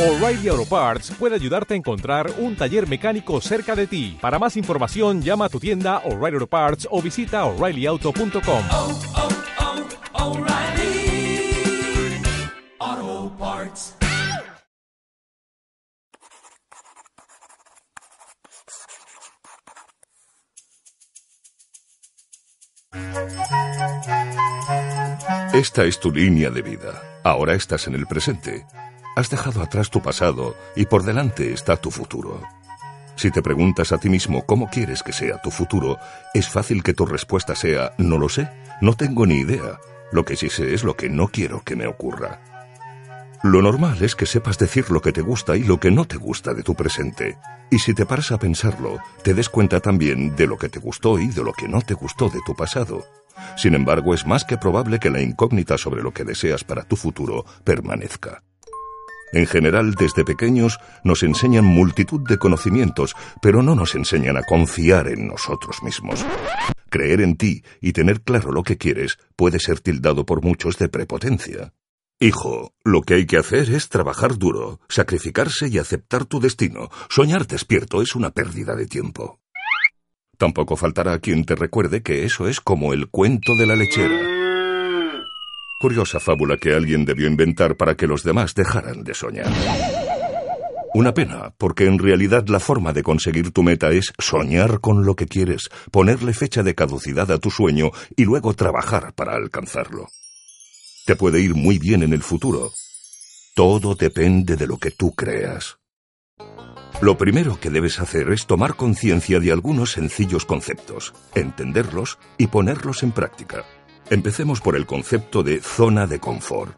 O'Reilly Auto Parts puede ayudarte a encontrar un taller mecánico cerca de ti. Para más información, llama a tu tienda O'Reilly Auto Parts o visita oreillyauto.com. oh, oh, Parts. Esta es tu línea de vida. Ahora estás en el presente. Has dejado atrás tu pasado y por delante está tu futuro. Si te preguntas a ti mismo cómo quieres que sea tu futuro, es fácil que tu respuesta sea no lo sé, no tengo ni idea. Lo que sí sé es lo que no quiero que me ocurra. Lo normal es que sepas decir lo que te gusta y lo que no te gusta de tu presente. Y si te paras a pensarlo, te des cuenta también de lo que te gustó y de lo que no te gustó de tu pasado. Sin embargo, es más que probable que la incógnita sobre lo que deseas para tu futuro permanezca. En general, desde pequeños nos enseñan multitud de conocimientos, pero no nos enseñan a confiar en nosotros mismos. Creer en ti y tener claro lo que quieres puede ser tildado por muchos de prepotencia. Hijo, lo que hay que hacer es trabajar duro, sacrificarse y aceptar tu destino. Soñar despierto es una pérdida de tiempo. Tampoco faltará quien te recuerde que eso es como el cuento de la lechera. Curiosa fábula que alguien debió inventar para que los demás dejaran de soñar. Una pena, porque en realidad la forma de conseguir tu meta es soñar con lo que quieres, ponerle fecha de caducidad a tu sueño y luego trabajar para alcanzarlo. Te puede ir muy bien en el futuro. Todo depende de lo que tú creas. Lo primero que debes hacer es tomar conciencia de algunos sencillos conceptos, entenderlos y ponerlos en práctica. Empecemos por el concepto de zona de confort.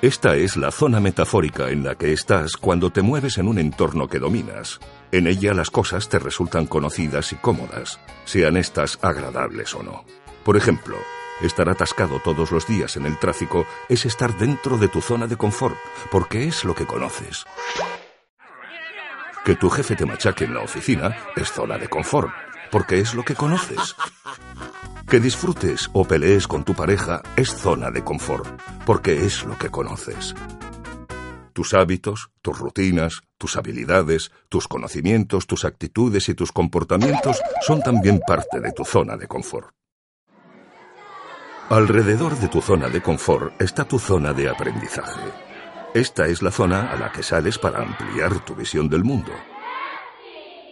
Esta es la zona metafórica en la que estás cuando te mueves en un entorno que dominas. En ella las cosas te resultan conocidas y cómodas, sean estas agradables o no. Por ejemplo, estar atascado todos los días en el tráfico es estar dentro de tu zona de confort, porque es lo que conoces. Que tu jefe te machaque en la oficina es zona de confort, porque es lo que conoces. Que disfrutes o pelees con tu pareja es zona de confort, porque es lo que conoces. Tus hábitos, tus rutinas, tus habilidades, tus conocimientos, tus actitudes y tus comportamientos son también parte de tu zona de confort. Alrededor de tu zona de confort está tu zona de aprendizaje. Esta es la zona a la que sales para ampliar tu visión del mundo.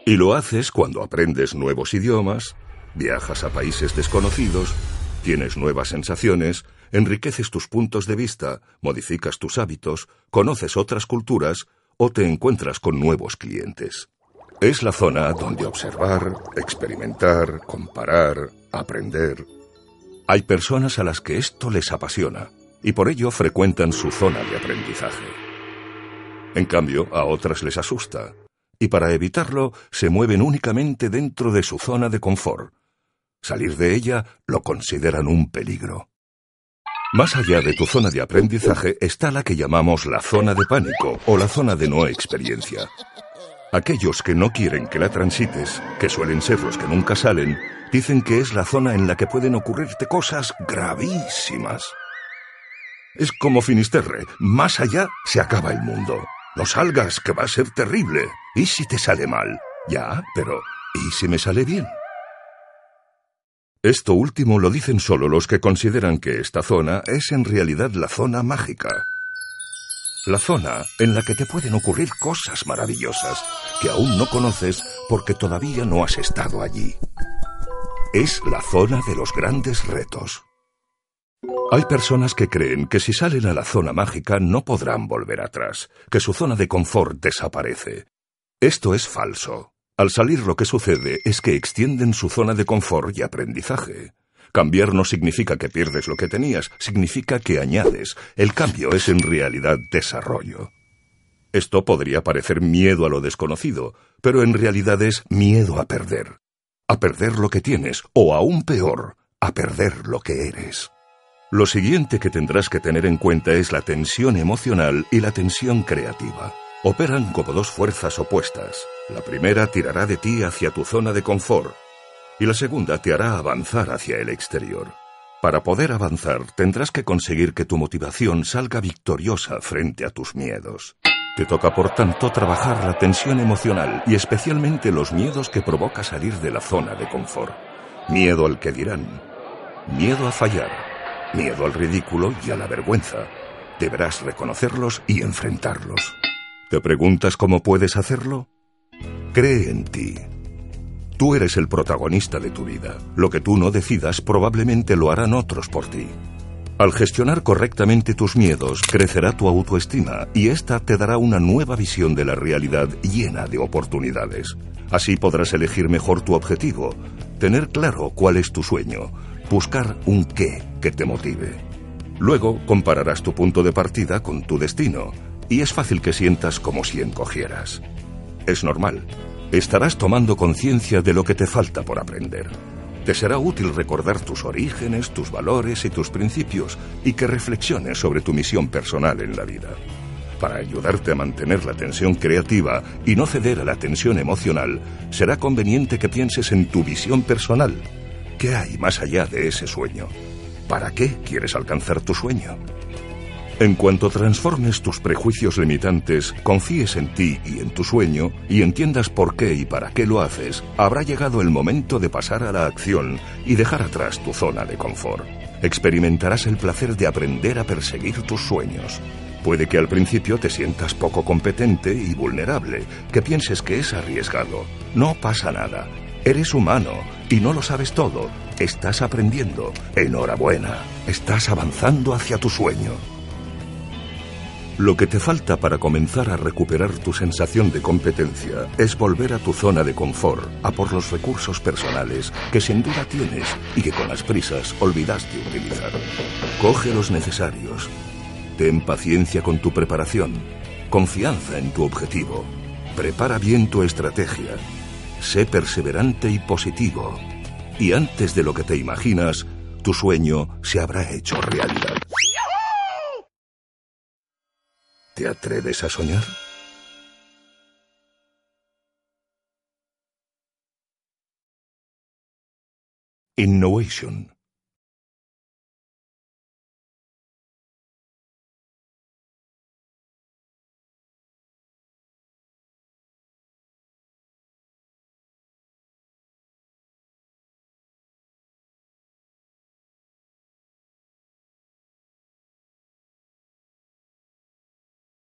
Y lo haces cuando aprendes nuevos idiomas, viajas a países desconocidos, tienes nuevas sensaciones, enriqueces tus puntos de vista, modificas tus hábitos, conoces otras culturas o te encuentras con nuevos clientes. Es la zona donde observar, experimentar, comparar, aprender. Hay personas a las que esto les apasiona y por ello frecuentan su zona de aprendizaje. En cambio, a otras les asusta y para evitarlo se mueven únicamente dentro de su zona de confort. Salir de ella lo consideran un peligro. Más allá de tu zona de aprendizaje está la que llamamos la zona de pánico o la zona de no experiencia. Aquellos que no quieren que la transites, que suelen ser los que nunca salen, dicen que es la zona en la que pueden ocurrirte cosas gravísimas. Es como Finisterre, más allá se acaba el mundo. No salgas, que va a ser terrible. ¿Y si te sale mal? Ya, pero ¿y si me sale bien? Esto último lo dicen solo los que consideran que esta zona es en realidad la zona mágica. La zona en la que te pueden ocurrir cosas maravillosas que aún no conoces porque todavía no has estado allí. Es la zona de los grandes retos. Hay personas que creen que si salen a la zona mágica no podrán volver atrás, que su zona de confort desaparece. Esto es falso. Al salir lo que sucede es que extienden su zona de confort y aprendizaje. Cambiar no significa que pierdes lo que tenías, significa que añades. El cambio es en realidad desarrollo. Esto podría parecer miedo a lo desconocido, pero en realidad es miedo a perder. A perder lo que tienes, o aún peor, a perder lo que eres. Lo siguiente que tendrás que tener en cuenta es la tensión emocional y la tensión creativa. Operan como dos fuerzas opuestas. La primera tirará de ti hacia tu zona de confort y la segunda te hará avanzar hacia el exterior. Para poder avanzar tendrás que conseguir que tu motivación salga victoriosa frente a tus miedos. Te toca, por tanto, trabajar la tensión emocional y especialmente los miedos que provoca salir de la zona de confort. Miedo al que dirán. Miedo a fallar. Miedo al ridículo y a la vergüenza. Deberás reconocerlos y enfrentarlos. ¿Te preguntas cómo puedes hacerlo? Cree en ti. Tú eres el protagonista de tu vida. Lo que tú no decidas probablemente lo harán otros por ti. Al gestionar correctamente tus miedos, crecerá tu autoestima y esta te dará una nueva visión de la realidad llena de oportunidades. Así podrás elegir mejor tu objetivo, tener claro cuál es tu sueño, buscar un qué que te motive. Luego compararás tu punto de partida con tu destino y es fácil que sientas como si encogieras. Es normal. Estarás tomando conciencia de lo que te falta por aprender. Te será útil recordar tus orígenes, tus valores y tus principios y que reflexiones sobre tu misión personal en la vida. Para ayudarte a mantener la tensión creativa y no ceder a la tensión emocional, será conveniente que pienses en tu visión personal. ¿Qué hay más allá de ese sueño? ¿Para qué quieres alcanzar tu sueño? En cuanto transformes tus prejuicios limitantes, confíes en ti y en tu sueño y entiendas por qué y para qué lo haces, habrá llegado el momento de pasar a la acción y dejar atrás tu zona de confort. Experimentarás el placer de aprender a perseguir tus sueños. Puede que al principio te sientas poco competente y vulnerable, que pienses que es arriesgado. No pasa nada. Eres humano y no lo sabes todo. Estás aprendiendo. Enhorabuena. Estás avanzando hacia tu sueño. Lo que te falta para comenzar a recuperar tu sensación de competencia es volver a tu zona de confort, a por los recursos personales que sin duda tienes y que con las prisas olvidaste utilizar. Coge los necesarios. Ten paciencia con tu preparación, confianza en tu objetivo. Prepara bien tu estrategia. Sé perseverante y positivo. Y antes de lo que te imaginas, tu sueño se habrá hecho realidad. ¿Te atreves a soñar? Innovation